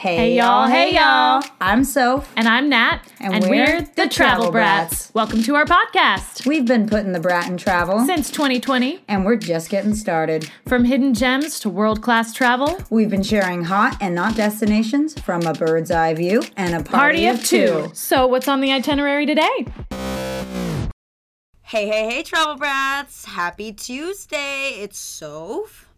Hey, y'all, hey y'all. I'm Soph. And I'm Nat. And we're the Travel Brats. Welcome to our podcast. We've been putting the brat in travel Since 2020, and we're just getting started. from hidden gems to world class travel, We've been sharing hot and not destinations from a bird's eye view and a party, party of two. So, what's on the itinerary today? Hey, hey, hey, Travel Brats. Happy Tuesday. It's Soph.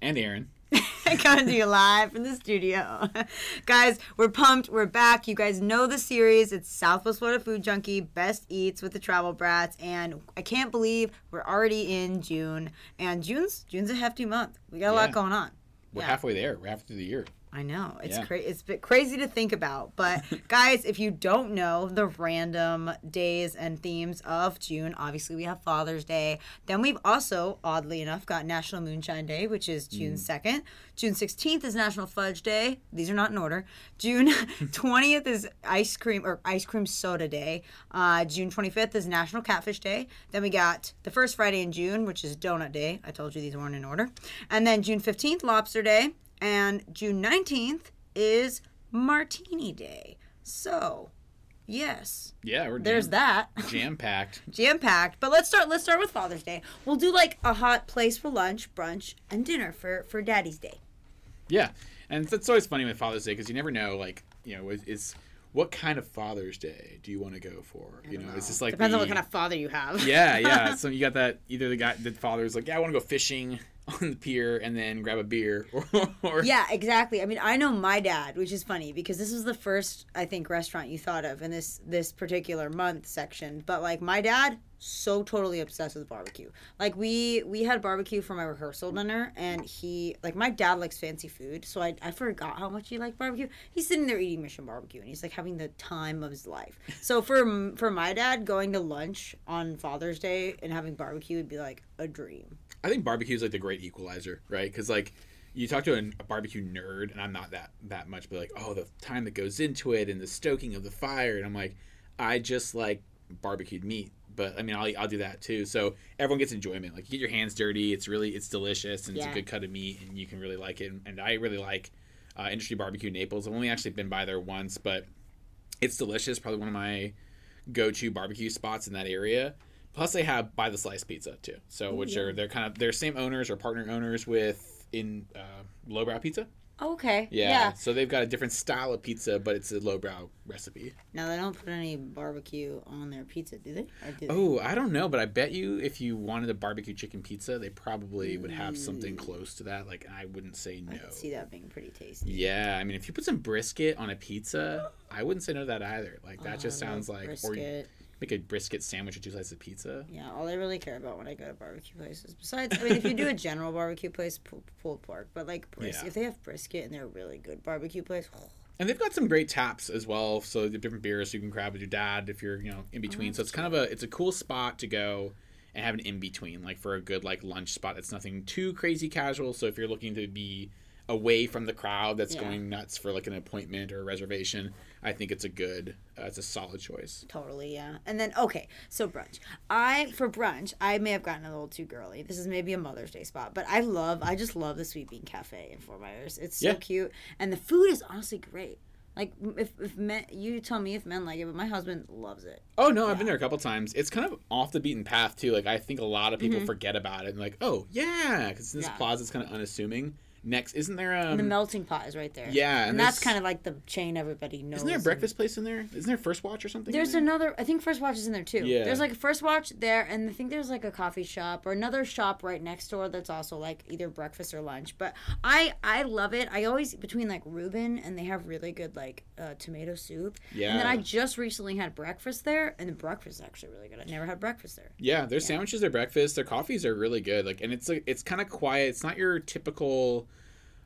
and Aaron. I coming to you live from the studio. guys, we're pumped. We're back. You guys know the series. It's Southwest Florida Food Junkie, Best Eats with the Travel Brats. And I can't believe we're already in June. And June's June's a hefty month. We got a lot going on. We're Yeah. halfway there. We're halfway through the year. I know it's Yeah. cra- it's a bit crazy to think about, but guys, if you don't know the random days and themes of June, obviously we have Father's Day. Then we've also, oddly enough, got National Moonshine Day, which is June second. June sixteenth is National Fudge Day. These are not in order. June twentieth is ice cream or ice cream soda day. Uh, June twenty fifth is National Catfish Day. Then we got the first Friday in June, which is Donut Day. I told you these weren't in order. And then June fifteenth, Lobster Day. And June 19th is Martini Day. So, yes, Yeah, we're there's jam, that. jam packed. Jam packed. But let's start let's start with Father's Day. We'll do like a hot place for lunch, brunch, and dinner for for Daddy's Day. Yeah, and it's, always funny with Father's Day because you never know, like, you know, is, is what kind of Father's Day do you want to go for? You know, it's just like Depends on what kind of father you have. Yeah, yeah. So you got that either the guy, the father's like, yeah, I want to go fishing on the pier and then grab a beer, or, or Yeah, exactly. I mean, I know my dad, which is funny because this was the first I think restaurant you thought of in this this particular month section. But like my dad, so totally obsessed with barbecue. Like we we had barbecue for my rehearsal dinner, and he like my dad likes fancy food, so I I forgot how much he liked barbecue. He's sitting there eating Mission Barbecue, and he's like having the time of his life. So for for my dad, going to lunch on Father's Day and having barbecue would be like a dream. I think barbecue is like the great equalizer, right? Because like you talk to a, a barbecue nerd, and I'm not that that much, but like, oh, the time that goes into it and the stoking of the fire, and I'm like, I just like barbecued meat, but I mean, I'll I'll do that too. So everyone gets enjoyment. Like you get your hands dirty, it's really it's delicious, and it's a good cut of meat, and you can really like it. And, and I really like uh, Industry Barbecue Naples. I've only actually been by there once, but it's delicious. Probably one of my go-to barbecue spots in that area. Plus, they have by the slice pizza too. So, which are they're kind of they're same owners or partner owners with in uh, lowbrow pizza. Okay. Yeah. So they've got a different style of pizza, but it's a lowbrow recipe. Now they don't put any barbecue on their pizza, do they? Or do they? Oh, I don't know, but I bet you if you wanted a barbecue chicken pizza, they probably would have something close to that. Like I wouldn't say no. I could see that being pretty tasty. Yeah, I mean, if you put some brisket on a pizza, I wouldn't say no to that either. Like that just Oh, I sounds like, or brisket. Make a brisket sandwich with two slices of pizza. Yeah, all I really care about when I go to barbecue places, besides, I mean, if you do a general barbecue place, pu- pulled pork, but like bris- Yeah. if they have brisket and they're a really good barbecue place, And they've got some great taps as well. So the different beers you can grab with your dad if you're you know in between. Oh, so it's kind of a it's a cool spot to go and have an in between, like for a good like lunch spot. It's nothing too crazy casual. So if you're looking to be away from the crowd that's Yeah. going nuts for like an appointment or a reservation, I think it's a good uh, it's a solid choice. totally, yeah. And then okay, so brunch. I for brunch, I may have gotten a little too girly. This is maybe a Mother's Day spot, but I love, I just love the Sweet Bean Cafe in Fort Myers. It's so Yeah. cute, and the food is honestly great. Like if if men, you tell me if men like it, but my husband loves it. Oh no, I've been there a couple times. It's kind of off the beaten path too. Like I think a lot of people forget about it and like, oh yeah, because this Mm-hmm. Yeah. plaza's kind of unassuming. Next, isn't there um? The melting pot is right there. yeah, and, and that's kind of like the chain everybody knows. Isn't there a and- breakfast place in there? Isn't there First Watch or something? There's there? another. I think First Watch is in there too. Yeah. There's like a First Watch there, and I think there's like a coffee shop or another shop right next door that's also like either breakfast or lunch. But I I love it. I always between like Reuben and they have really good like uh, tomato soup. Yeah. And then I just recently had breakfast there, and the breakfast is actually really good. I never had breakfast there. Yeah, their sandwiches, their breakfast, their coffees are really good. Like, and it's like it's kind of quiet. It's not your typical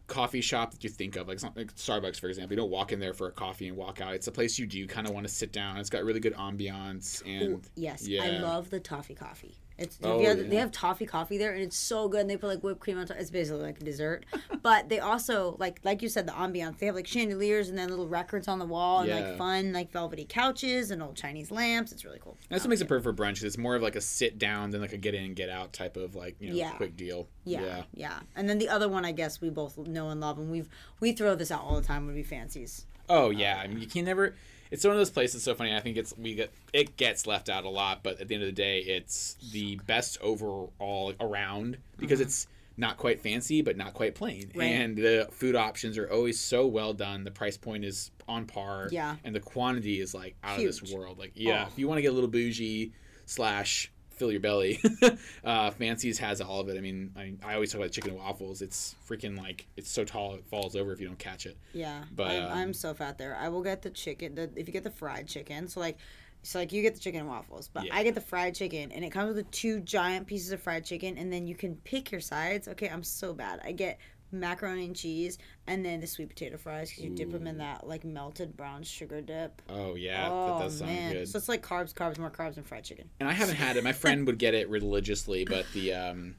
coffee shop that you think of. Like, like Starbucks, for example. You don't walk in there for a coffee and walk out. It's a place you do kind of want to sit down. It's got really good ambiance and Yes, I love the toffee coffee. It's Oh, they, have, yeah. they have toffee coffee there, and it's so good. And they put like whipped cream on top. It's basically like a dessert, but they also like like you said the ambiance. They have like chandeliers and then little records on the wall and Yeah. like fun like velvety couches and old Chinese lamps. It's really cool. That's what makes it perfect for brunch. It's more of like a sit down than like a get in and get out type of like you know Yeah. quick deal. Yeah, yeah, And then the other one, I guess we both know and love, and we've we throw this out all the time. Would be Fancy's. Oh yeah, I mean you can never. It's one of those places. So funny. I think it's we get it gets left out a lot, but at the end of the day, it's the best overall around because it's not quite fancy, but not quite plain, Mm-hmm. Right. and the food options are always so well done. The price point is on par. Yeah. and the quantity is like out of this world. Like yeah, Oh. if you want to get a little bougie slash fill your belly, uh, Fancy's has all of it. I mean, I, I always talk about chicken and waffles. It's freaking like it's so tall it falls over if you don't catch it. Yeah, But, I'm, um, I'm so fat there. I will get the chicken. The, if you get the fried chicken, so like, so like you get the chicken and waffles, but Yeah. I get the fried chicken, and it comes with two giant pieces of fried chicken, and then you can pick your sides. Okay, I'm so bad. I get macaroni and cheese, and then the sweet potato fries because you dip them in that like melted brown sugar dip. Oh yeah, oh that does sound man, good. so it's like carbs, carbs, more carbs, and fried chicken. and I haven't had it. My friend would get it religiously, but the um,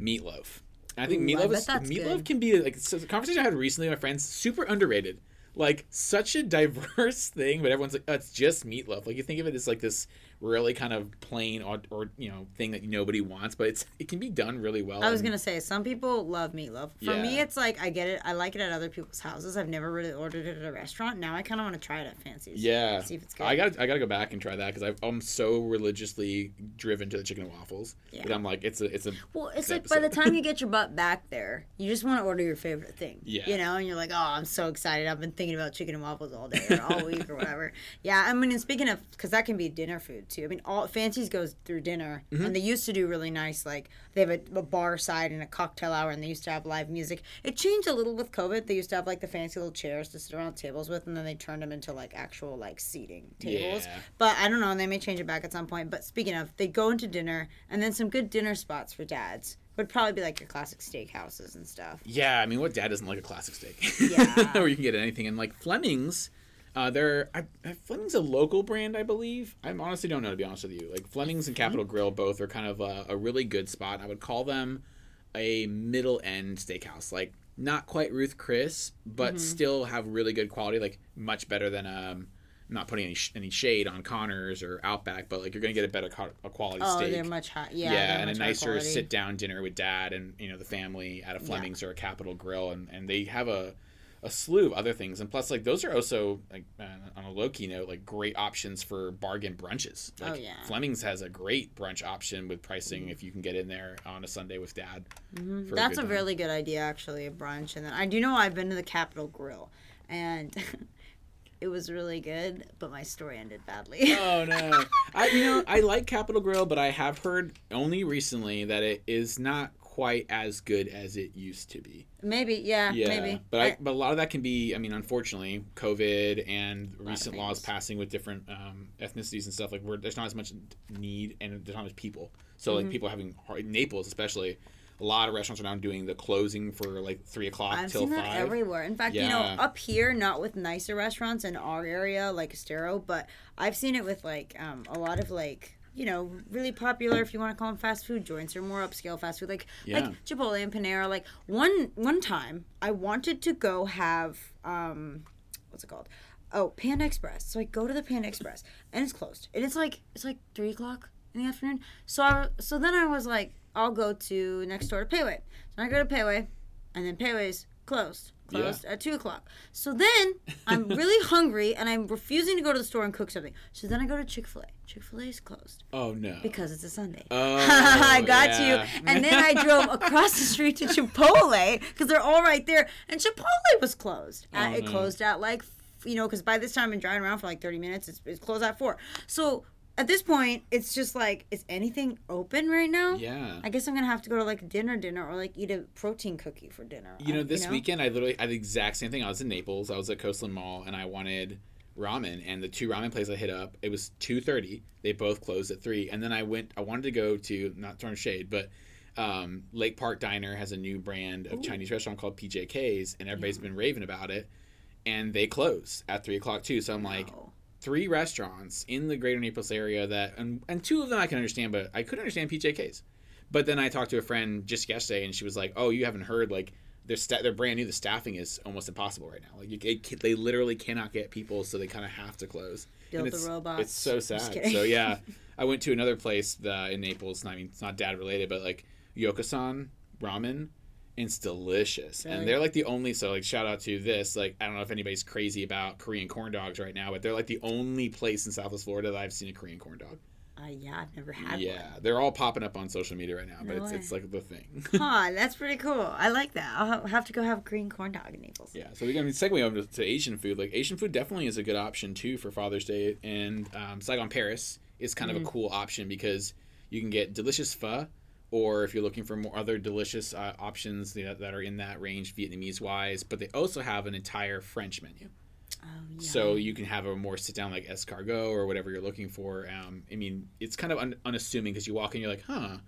meatloaf. I think Ooh, meatloaf bet is meatloaf good. can be like so the conversation I had recently with my friends. Super underrated. Like such a diverse thing, but everyone's like, oh, it's just meatloaf. Like you think of it as like this really kind of plain or, or you know thing that nobody wants, but it's it can be done really well. I was and- gonna say some people love meatloaf. For me, it's like I get it. I like it at other people's houses. I've never really ordered it at a restaurant. Now I kind of want to try it at Fancy's. Yeah, see if it's good. I got I got to go back and try that because I'm so religiously driven to the chicken and waffles that Yeah. I'm like it's a it's a Well, it's like by the time you get your butt back there, you just want to order your favorite thing. Yeah. You know, and you're like, oh, I'm so excited. I've been thinking about chicken and waffles all day or all week or whatever. Yeah, I mean, and speaking of, because that can be dinner food too. I mean, all Fancy's goes through dinner, Mm-hmm. and they used to do really nice, like they have a, a bar side and a cocktail hour, and they used to have live music. It changed a little with COVID. They used to have like the fancy little chairs to sit around tables with, and then they turned them into like actual like seating tables. Yeah. But I don't know, and they may change it back at some point. But speaking of, they go into dinner, and then some good dinner spots for dads would probably be like your classic steakhouses and stuff. Yeah, I mean, what dad doesn't like a classic steak? Yeah. Where you can get anything. And like Fleming's, uh, they're I, Fleming's a local brand, I believe. I honestly don't know to be honest with you. Like Fleming's and Capital Grill both are kind of a, a really good spot. I would call them a middle end steakhouse. Like not quite Ruth Chris, but Mm-hmm. still have really good quality. Like much better than um. I'm not putting any, sh- any shade on Connors or Outback, but like you're gonna get a better co- a quality Oh, steak. they're much high. Yeah, Yeah, and a nicer sit down dinner with dad and you know the family at a Fleming's or a Capital Grill, and, and they have a a slew of other things, and plus like those are also like uh, on a low key note like great options for bargain brunches. Like, Oh, yeah. Fleming's has a great brunch option with pricing if you can get in there on a Sunday with dad. Mm-hmm. That's good a really good idea, actually, a brunch. And then I do know I've been to the Capital Grill, and it was really good, but my story ended badly. Oh no! I you know I like Capital Grill, but I have heard only recently that it is not quite as good as it used to be. maybe, yeah, Yeah, maybe. but I, but a lot of that can be, I mean, unfortunately, COVID and recent laws passing with different um, ethnicities and stuff. Like, where there's not as much need and there's not as much people. So Mm-hmm. like people having hard, Naples, especially, a lot of restaurants are now doing the closing for like three o'clock I've till seen five. that everywhere. In fact, you know, up here, not with nicer restaurants in our area like Estero, but I've seen it with like um, a lot of like you know really popular if you want to call them fast food joints or more upscale fast food like Yeah. like Chipotle and Panera. Like one one time, I wanted to go have um, what's it called? Oh, Panda Express. So I go to the Panda Express and it's closed. And it's like it's like three o'clock in the afternoon. So I so then I was like, I'll go to next door to Pei Wei. So I go to Pei Wei, and then Pei Wei's closed. Closed at two o'clock. So then I'm really hungry and I'm refusing to go to the store and cook something. So then I go to Chick Fil A. Chick Fil A is closed Oh no! because it's a Sunday. Oh, I got yeah. you. And then I drove across the street to Chipotle because they're all right there. And Chipotle was closed. Oh, it no. closed at like, you know, because by this time I've been driving around for like 30 minutes. It's, it's closed at 4. So at this point, it's just like, is anything open right now? Yeah. I guess I'm going to have to go to like dinner, dinner, or like eat a protein cookie for dinner. You know, I- this weekend I literally I had the exact same thing. I was in Naples. I was at Coastland Mall, and I wanted ramen. And the two ramen places I hit up, it was two thirty. They both closed at three. And then I went. I wanted to go to not throwing shade, but um, Lake Park Diner has a new brand of Chinese restaurant called PJK's, and everybody's been raving about it. And they close at three o'clock too. So I'm like, Oh. three restaurants in the greater Naples area that, and, and two of them I can understand, but I couldn't understand PJK's. But then I talked to a friend just yesterday, and she was like, "Oh, you haven't heard like they're sta- they're brand new. The staffing is almost impossible right now. Like you, it, they literally cannot get people, so they kind of have to close. Build and the it's, robots. It's so sad. So yeah, I went to another place uh, in Naples. I mean, it's not dad related, but like Yokosan ramen. And it's delicious, Really? and they're like the only. So, like, shout out to this. Like, I don't know if anybody's crazy about Korean corn dogs right now, but they're like the only place in Southwest Florida that I've seen a Korean corn dog. Uh, yeah, I've never had one. yeah, they're all popping up on social media right now, but No it's, way. it's like the thing. one. Huh, that's pretty cool. I like that. I'll have to go have green corn dog in Naples. Yeah, so we're gonna segue over to, to Asian food. Like Asian food definitely is a good option too for Father's Day, and um, Saigon Paris is kind of a cool option because you can get delicious pho, or if you're looking for more other delicious uh, options that, that are in that range Vietnamese wise, but they also have an entire French menu. Oh, yeah. So you can have a more sit down like escargot or whatever you're looking for. Um, I mean, it's kind of un- unassuming because you walk in, you're like, huh.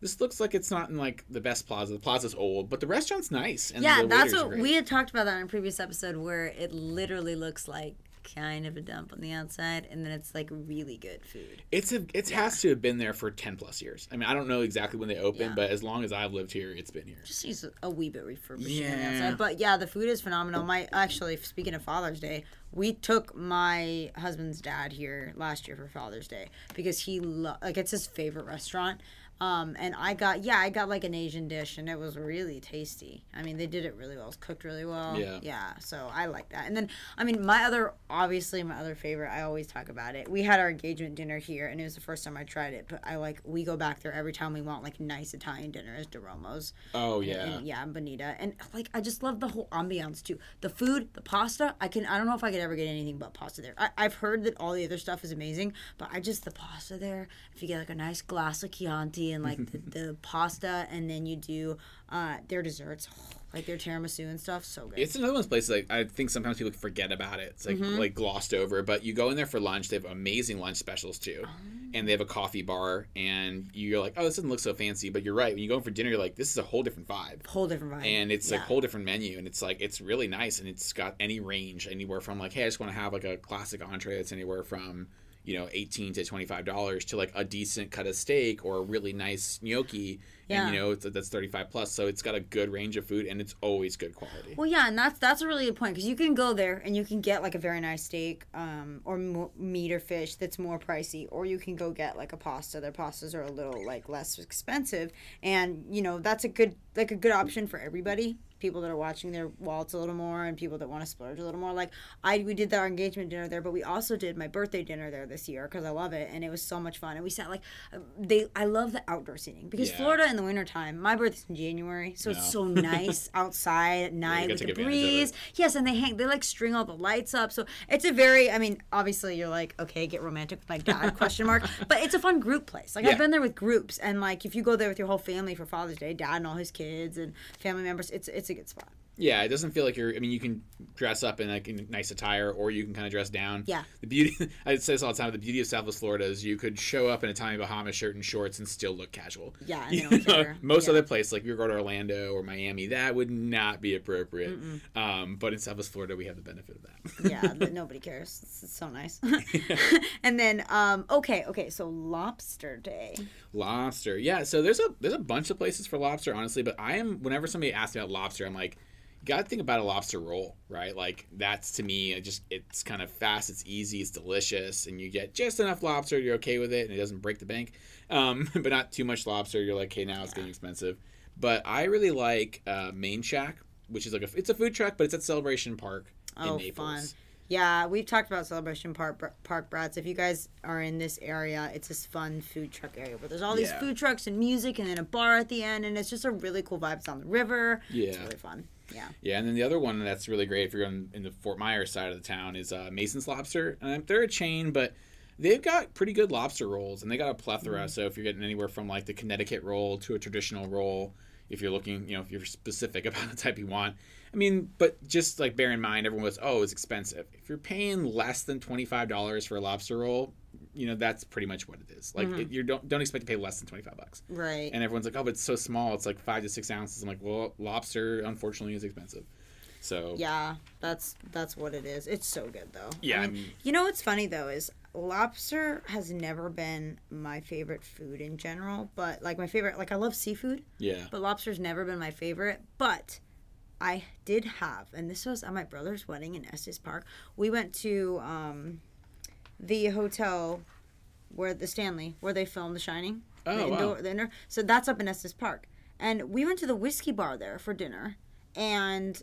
This looks like it's not in like the best plaza. The plaza's old, but the restaurant's nice. And yeah, that's what we had talked about that in a previous episode where it literally looks like kind of a dump on the outside and then it's like really good food. It's a it has to have been there for ten plus years. I mean, I don't know exactly when they opened, Yeah. but as long as I've lived here, it's been here. Just needs a wee bit refurbished on the Yeah. outside. But yeah, the food is phenomenal. My actually speaking of Father's Day, we took my husband's dad here last year for Father's Day because he lo- like it's his favorite restaurant. Um, and I got yeah, I got like an Asian dish and it was really tasty. I mean, they did it really well. It was cooked really well. Yeah. Yeah. So I like that. And then I mean, my other obviously my other favorite. I always talk about it. We had our engagement dinner here, and it was the first time I tried it. But I like we go back there every time we want like nice Italian dinners, DeRomo's. Oh And- yeah, and, yeah, and Bonita, and like I just love the whole ambiance too. The food, the pasta. I can. I don't know if I could ever get anything but pasta there. I, I've heard that all the other stuff is amazing, but I just the pasta there. If you get like a nice glass of Chianti and like the, the pasta, and then you do uh, their desserts, like their tiramisu and stuff, so good. It's another one of those places like I think sometimes people forget about it. It's like Mm-hmm. like glossed over, but you go in there for lunch. They have amazing lunch specials too, Oh. and they have a coffee bar. And you're like, oh, this doesn't look so fancy, but you're right. When you go in for dinner, you're like, this is a whole different vibe. whole different vibe. and it's like Yeah. a whole different menu and it's like it's really nice and it's got any range anywhere from like hey i just want to have like a classic entree that's anywhere from you know 18 to 25 dollars to like a decent cut of steak or a really nice gnocchi Yeah. and you know it's, that's 35 plus so it's got a good range of food and it's always good quality Well, yeah, and that's that's a really good point because you can go there and you can get like a very nice steak, um, or mo- meat or fish that's more pricey, or you can go get like a pasta. Their pastas are a little like less expensive, and you know that's a good like a good option for everybody. People that are watching their wallets a little more, and people that want to splurge a little more. Like I, we did our engagement dinner there, but we also did my birthday dinner there this year because I love it, and it was so much fun. And we sat like, uh, they. I love the outdoor seating because Yeah. Florida in the wintertime. My birthday's in January, so it's so nice outside at night gotta with the advantage of it. breeze. Yes, and they hang. They like string all the lights up. So it's a very. I mean, obviously you're like, okay, get romantic with my dad? question mark. But it's a fun group place. Like Yeah. I've been there with groups, and like if you go there with your whole family for Father's Day, dad and all his kids and family members, it's it's a good spot. Yeah it doesn't feel like you're i mean you can dress up in like in nice attire or you can kind of dress down Yeah. the beauty i say this all the time the beauty of southwest florida is you could show up in a tommy bahama shirt and shorts and still look casual Yeah, and don't care. most Yeah. other places like if you go to orlando or miami that would not be appropriate um, but in southwest florida we have the benefit of that yeah, nobody cares. It's, it's so nice. and then, um, okay, okay, so Lobster Day. lobster yeah so there's a there's a bunch of places for lobster honestly but i am whenever somebody asks me about lobster i'm like you gotta think about a lobster roll right like that's to me it just it's kind of fast it's easy it's delicious and you get just enough lobster you're okay with it and it doesn't break the bank um, but not too much lobster you're like okay now it's getting expensive but i really like uh, main shack which is like a it's a food truck but it's at celebration park in Oh, naples fun. Yeah, we've talked about Celebration Park, Park Brats. If you guys are in this area, it's this fun food truck area where there's all these Yeah. food trucks and music and then a bar at the end, and it's just a really cool vibe. It's on the river. Yeah, It's really fun. Yeah. Yeah, and then the other one that's really great if you're going in the Fort Myers side of the town is uh, Mason's Lobster. And they're a chain, but they've got pretty good lobster rolls, and they got a plethora. Mm. So if you're getting anywhere from like the Connecticut roll to a traditional roll, if you're looking, you know, if you're specific about the type you want. I mean, but just like bear in mind, everyone goes, "Oh, it's expensive." If you're paying less than twenty five dollars for a lobster roll, you know that's pretty much what it is. Like Mm-hmm. it, you don't don't expect to pay less than twenty five bucks. Right. And everyone's like, "Oh, but it's so small. It's like five to six ounces." I'm like, "Well, lobster, unfortunately, is expensive." So Yeah, that's that's what it is. It's so good though. Yeah, I mean- you know what's funny though is lobster has never been my favorite food in general, but like my favorite like I love seafood, yeah, but lobster's never been my favorite, but I did have and this was at my brother's wedding in Estes Park. We went to um the hotel where the Stanley where they filmed The Shining. Oh, the wow. the indoor. So that's up in Estes Park. And we went to the whiskey bar there for dinner. And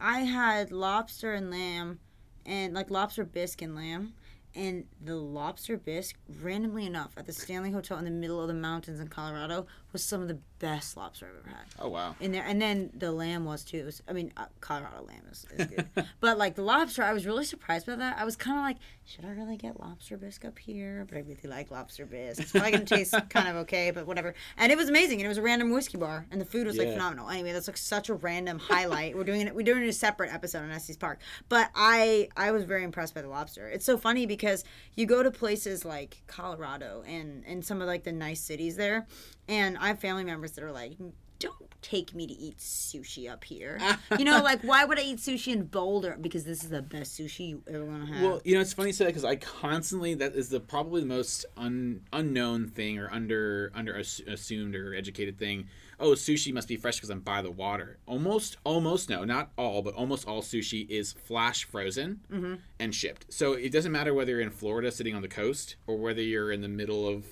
I had lobster and lamb and like lobster bisque and lamb. And the lobster bisque, randomly enough, at the Stanley Hotel in the middle of the mountains in Colorado, was some of the best lobster I've ever had oh wow, in there. And then the lamb was too. It was, I mean, uh, Colorado lamb is, is good. but like the lobster, I was really surprised by that. I was kind of like, should I really get lobster bisque up here? But I really like lobster bisque. It's probably gonna taste kind of okay, but whatever. And it was amazing. And it was a random whiskey bar, and the food was like phenomenal. Anyway, that's like such a random highlight. we're doing it. We're doing a separate episode on Estes Park. But I I was very impressed by the lobster. It's so funny because you go to places like Colorado and and some of like the nice cities there, and I have family members that are like. Don't take me to eat sushi up here. you know, like why would I eat sushi in Boulder? Because this is the best sushi you ever want to have. Well, you know, it's funny you say that because I constantly that is the probably the most un, unknown thing or under under assumed or educated thing. Oh, sushi must be fresh because I'm by the water. Almost, almost no, not all, but almost all sushi is flash frozen Mm-hmm. and shipped. So it doesn't matter whether you're in Florida sitting on the coast or whether you're in the middle of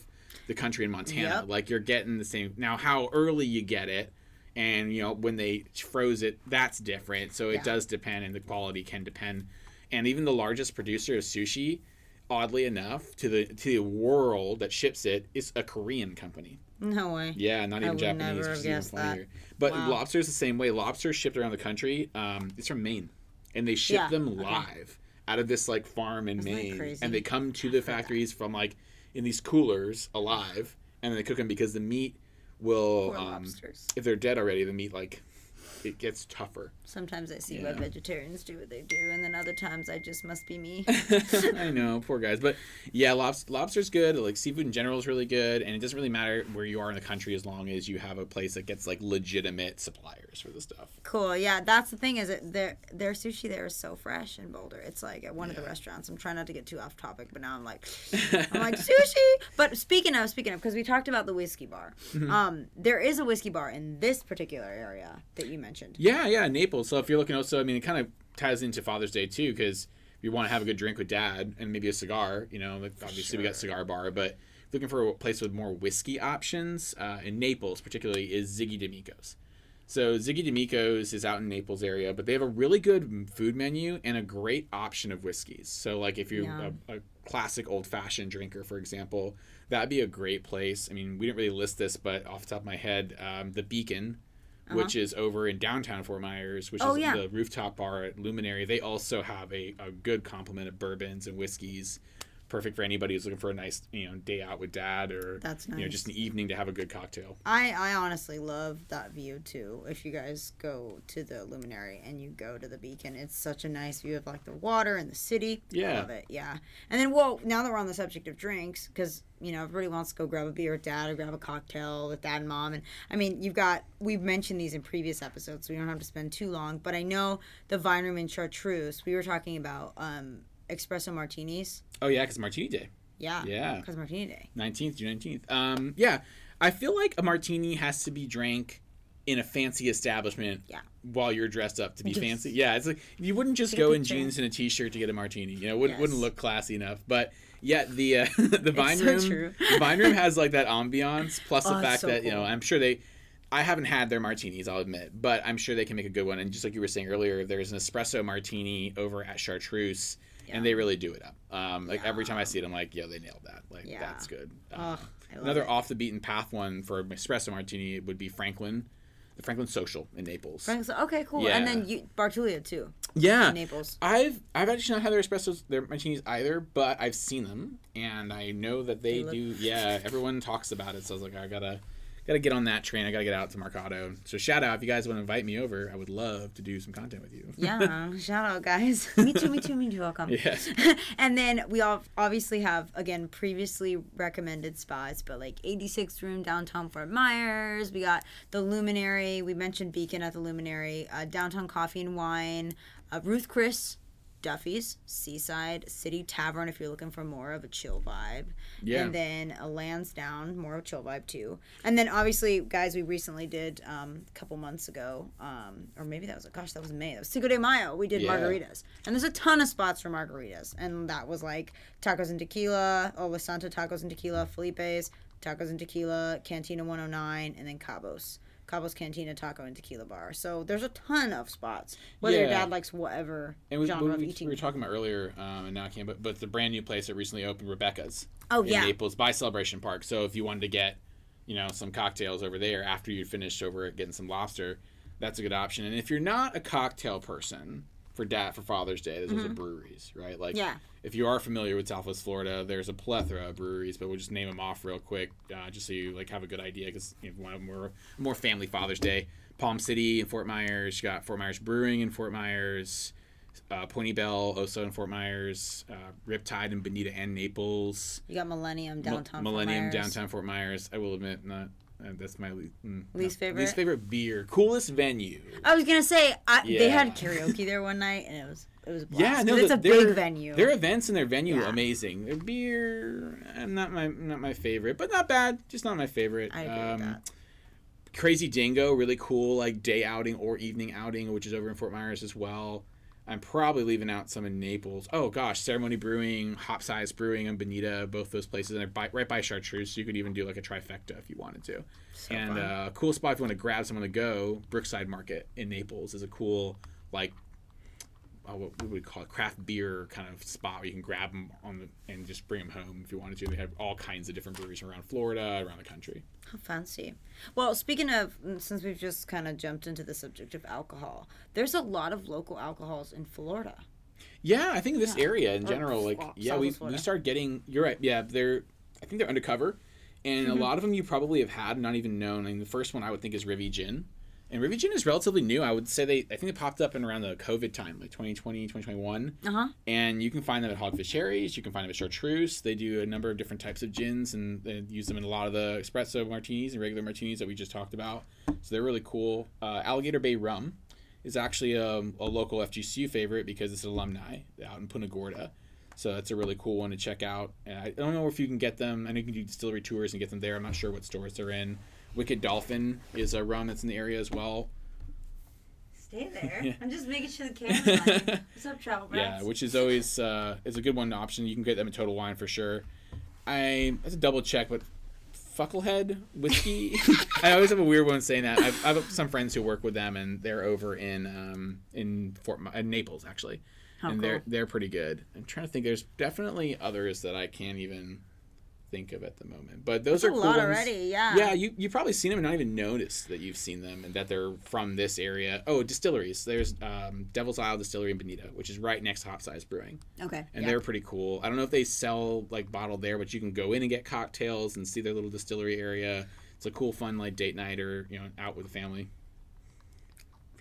the country in Montana. Yep. Like you're getting the same. Now, how early you get it. And you know when they froze it, that's different. So it Yeah. does depend, and the quality can depend and even the largest producer of sushi oddly enough to the to the world that ships it is a korean company no way. yeah not even japanese never which have is even guessed that. but Wow. lobster's the same way lobster's shipped around the country um, it's from maine and they ship Yeah, them okay. live out of this like farm in that maine and they come to the factories from like in these coolers alive and then they cook them because the meat will Poor um, lobsters. if they're dead already the meat like it gets tougher Sometimes I see Yeah. why vegetarians do what they do, and then other times I just must be me. I know, poor guys. But yeah, lobster, lobster's good. Like seafood in general is really good, and it doesn't really matter where you are in the country as long as you have a place that gets like legitimate suppliers for the stuff. Cool. Yeah, that's the thing is that their their sushi there is so fresh in Boulder. It's like at one of the restaurants. I'm trying not to get too off topic, but now I'm like, I'm like sushi. But speaking of speaking of, because we talked about the whiskey bar, Mm-hmm. um, there is a whiskey bar in this particular area that you mentioned. Yeah, yeah, Naples. So if you're looking also, I mean, it kind of ties into Father's Day too, because if you want to have a good drink with dad and maybe a cigar, you know, like obviously we got cigar bar, but looking for a place with more whiskey options uh, in Naples, particularly, is Ziggy D'Amico's. So Ziggy D'Amico's is out in Naples area, but they have a really good food menu and a great option of whiskeys. So like if you're Yeah. a, a classic old fashioned drinker, for example, that'd be a great place. I mean, we didn't really list this, but off the top of my head, um, the Beacon, which is over in downtown Fort Myers, which Uh-huh. Oh, is yeah. the rooftop bar at Luminary. They also have a, a good complement of bourbons and whiskeys. Perfect for anybody who's looking for a nice, you know, day out with dad or That's you know, just an evening to have a good cocktail. I, I honestly love that view too. If you guys go to the Luminary and you go to the Beacon, it's such a nice view of like the water and the city. I Yeah. love it. Yeah. And then, well, now that we're on the subject of drinks, because you know everybody wants to go grab a beer with dad or grab a cocktail with dad and mom, and I mean you've got we've mentioned these in previous episodes, so we don't have to spend too long. But I know the Vine Room in Chartreuse. We were talking about um, espresso martinis. Oh yeah, because Martini Day. Yeah. Yeah. Because Martini Day. 19th, June 19th. Um, yeah, I feel like a martini has to be drank in a fancy establishment Yeah. while you're dressed up to be Yes. fancy. Yeah, it's like you wouldn't just go in jeans and a t-shirt to get a martini. You know, it wouldn't, Yes. wouldn't look classy enough. But yeah, the uh, the Vine so Room true. the Vine Room has like that ambiance plus the Oh, it's fact so that, you know. I'm sure they I haven't had their martinis, I'll admit, but I'm sure they can make a good one. And just like you were saying earlier, there's an espresso martini over at Chartreuse, and they really do it up. Um, like every time I see it, I'm like, yo, they nailed that. Like Yeah. that's good. Um, Another it. off the beaten path one for espresso martini would be Franklin, the Franklin Social in Naples. Franklin, okay, cool. And then you Bar Tulia too. yeah, in Naples. I've I've actually not had their espressos, their martinis either, but I've seen them and I know that they, They do. Yeah, everyone talks about it, so I was like, I gotta gotta get on that train. I gotta get out to Mercado. So shout out if you guys want to invite me over. I would love to do some content with you. Yeah, shout out, guys. me too, me too, me too. I'll come. Yeah. and then we all obviously have again previously recommended spots, but like 86 room downtown Fort Myers. We got the Luminary. We mentioned Beacon at the Luminary. Uh, downtown Coffee and Wine. Uh, Ruth Chris. Duffy's, Seaside, City Tavern if you're looking for more of a chill vibe. Yeah. And then a Lansdowne, more of a chill vibe too. And then obviously, guys, we recently did um, a couple months ago, um, or maybe that was, gosh, that was May. That was Cinco de Mayo. We did Yeah. margaritas. And there's a ton of spots for margaritas. And that was like Tacos and Tequila, Oh La Santa Tacos and Tequila, Felipe's, Tacos and Tequila, Cantina 109, and then Cabos. Cabos Cantina Taco and Tequila Bar. So there's a ton of spots. Whether your dad likes whatever And we, genre we, of eating. we were talking about earlier, um, and now I can't. But but the brand new place that recently opened, Rebecca's. Oh, in yeah. Naples by Celebration Park. So if you wanted to get, you know, some cocktails over there after you finished over at getting some lobster, that's a good option. And if you're not a cocktail person for dad for Father's Day, there's also breweries, right? Like Mm-hmm. Yeah. if you are familiar with Southwest Florida, there's a plethora of breweries, but we'll just name them off real quick, uh, just so you like have a good idea because you know, want more more family Father's Day. Palm City and Fort Myers, you got Fort Myers Brewing in Fort Myers, uh, Point Ybel also in Fort Myers, uh, Riptide in Bonita and Naples. you got Millennium downtown. Mil- Fort Millennium Myers. downtown Fort Myers. I will admit, not uh, that's my le- mm, Least no. favorite? least favorite beer, coolest venue. I was gonna say I, they had karaoke there one night and it was it was a blast. Yeah, no, 'Cause it's a big venue. Their events and their venue Yeah. amazing. Their beer, uh, not my not my favorite, but not bad. Just not my favorite. I agree with that. Crazy Dingo, really cool, like day outing or evening outing, which is over in Fort Myers as well. I'm probably leaving out some in Naples. Oh gosh, Ceremony Brewing, Hop Size Brewing, and Bonita, both those places, and they're by, right by Chartreuse, so you could even do like a trifecta if you wanted to. and fun. uh, a cool spot if you want to grab someone to go. Brookside Market in Naples is a cool like uh, what we would call it craft beer kind of spot where you can grab them on the and just bring them home if you wanted to. They have all kinds of different breweries around Florida, around the country. How fancy. Well, speaking of, since we've just kind of jumped into the subject of alcohol, there's a lot of local alcohols in Florida. Yeah, I think this area in Or, general, like yeah, we Florida. we start getting. You're right. Yeah, they're. I think they're undercover, and Mm-hmm. a lot of them you probably have had not even known. I mean, the first one I would think is Rivi Gin, and Rivi Gin is relatively new. I would say they. I think they popped up in around the COVID time, like 2020, 2021. Uh huh. And you can find them at Hogfish Harry's. You can find them at Chartreuse. They do a number of different types of gins, and they use them in a lot of the espresso martinis and regular martinis that we just talked about. So they're really cool. Uh, Alligator Bay Rum is actually a, a local FGCU favorite because it's an alumni out in Punta Gorda. So that's a really cool one to check out. And I don't know if you can get them. I know you can do distillery tours and get them there. I'm not sure what stores they're in. Wicked Dolphin is a rum that's in the area as well. Stay there. Yeah. I'm just making sure the camera's on. What's up, travel Yeah, which is always uh, is a good one option. You can get them in Total Wine for sure. I that's a double check, but Fucklehead whiskey. I always have a weird one saying that. I've, I have some friends who work with them, and they're over in um, in Fort in Naples actually, How and they're they're pretty good. I'm trying to think. There's definitely others that I can't even think of at the moment, but those That's are a cool lot ones. already, yeah. Yeah, you you probably seen them and not even noticed that you've seen them and that they're from this area. Oh, distilleries. There's um, Devil's Isle Distillery in Bonita, which is right next to Hop Size Brewing Okay. and yeah. they're pretty cool. I don't know if they sell like bottled there, but you can go in and get cocktails and see their little distillery area. It's a cool, fun like date night or you know out with the family.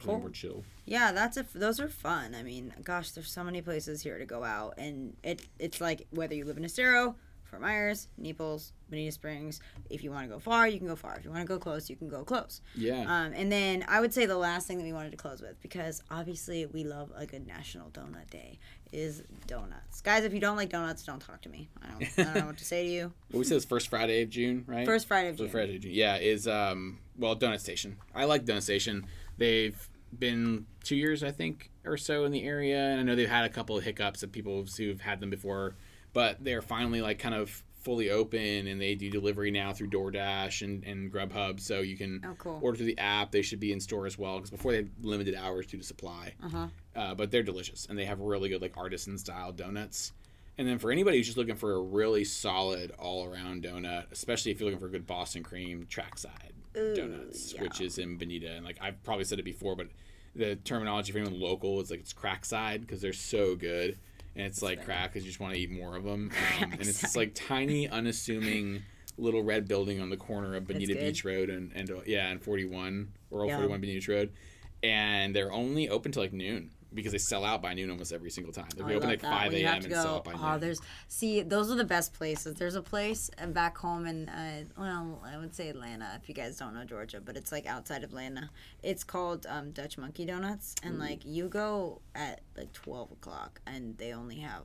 Cool. More chill. Yeah, that's a, those are fun. I mean, gosh, there's so many places here to go out, and it it's like whether you live in Estero, Fort Myers, Naples, Bonita Springs. If you want to go far, you can go far. If you want to go close, you can go close. Yeah. Um, and then I would say the last thing that we wanted to close with, because obviously we love a good National Donut Day, is donuts. Guys, if you don't like donuts, don't talk to me. I don't, I don't know what to say to you. what we said is first Friday of June, right? First Friday of First June. Friday of June. Yeah, is um well Donut Station. I like Donut Station. They've been two years, I think, or so in the area, and I know they've had a couple of hiccups of people who've had them before, but they're finally like kind of fully open and they do delivery now through DoorDash and, and Grubhub, so you can Oh, cool. order through the app. They should be in store as well because before they had limited hours due to supply. Uh-huh. Uh, but they're delicious and they have really good like artisan style donuts. And then for anybody who's just looking for a really solid all around donut, especially if you're looking for a good Boston cream trackside Ooh, donuts, yeah. which is in Bonita. And like I've probably said it before, but the terminology for anyone local is like it's crack side because they're so good. And it's like crack because you just want to eat more of them. Um, and it's this like tiny, unassuming, little red building on the corner of Bonita. Beach Road and and uh, yeah, and 41 or Yeah. 41 Bonita Beach Road, and they're only open till like noon because they sell out by noon almost every single time. They'll Oh, open like that. 5 When you have a.m. and sell out by oh, noon. there's see, those are the best places. There's a place back home in, uh, well, I would say Atlanta if you guys don't know Georgia, but it's like outside of Atlanta. It's called um, Dutch Monkey Donuts, and like you go at like 12 o'clock, and they only have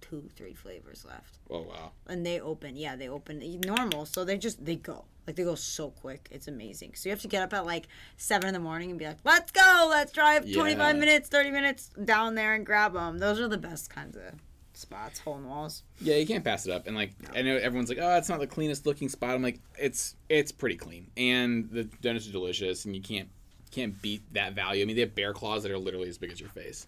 two, three flavors left, Oh wow. and they open, yeah, they open normal, so they just they go. Like they go so quick, it's amazing. So you have to get up at like seven in the morning and be like, "Let's go, let's drive twenty five Yeah. minutes, thirty minutes down there and grab them." Those are the best kinds of spots, hole in walls. Yeah, you can't pass it up. And like I know everyone's like, "Oh, it's not the cleanest looking spot." I'm like, "It's it's pretty clean, and the donuts are delicious, and you can't can't beat that value. I mean, they have bear claws that are literally as big as your face,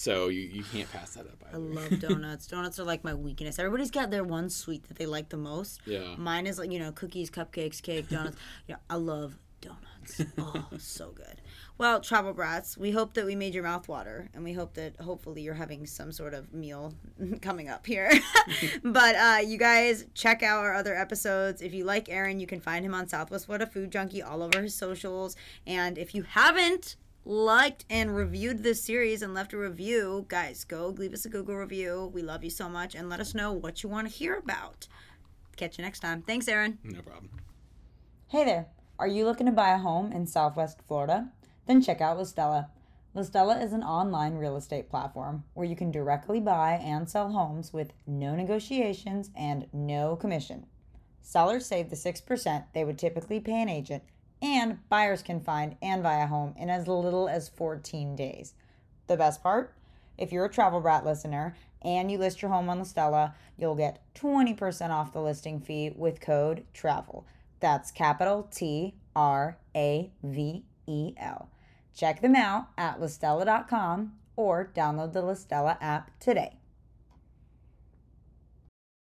so you, you can't pass that up I love donuts. donuts are like my weakness. Everybody's got their one sweet that they like the most. Yeah. Mine is like you know cookies, cupcakes, cake, donuts. yeah, I love donuts. Oh, so good. Well, travel brats, we hope that we made your mouth water, and we hope that hopefully you're having some sort of meal coming up here. but uh, you guys check out our other episodes. If you like Aaron, you can find him on Southwest What a Food Junkie all over his socials. And if you haven't liked and reviewed this series and left a review, guys, go leave us a Google review. We love you so much, and let us know what you want to hear about. Catch you next time. Thanks, Aaron. No problem. Hey there. Are you looking to buy a home in Southwest Florida? Then check out Listella. Listella is an online real estate platform where you can directly buy and sell homes with no negotiations and no commission. Sellers save the 6% they would typically pay an agent, and buyers can find and buy a home in as little as 14 days. The best part? If you're a Travel Brat listener and you list your home on Listella, you'll get 20% off the listing fee with code TRAVEL. That's capital T R A V E L. Check them out at listella.com or download the Listella app today.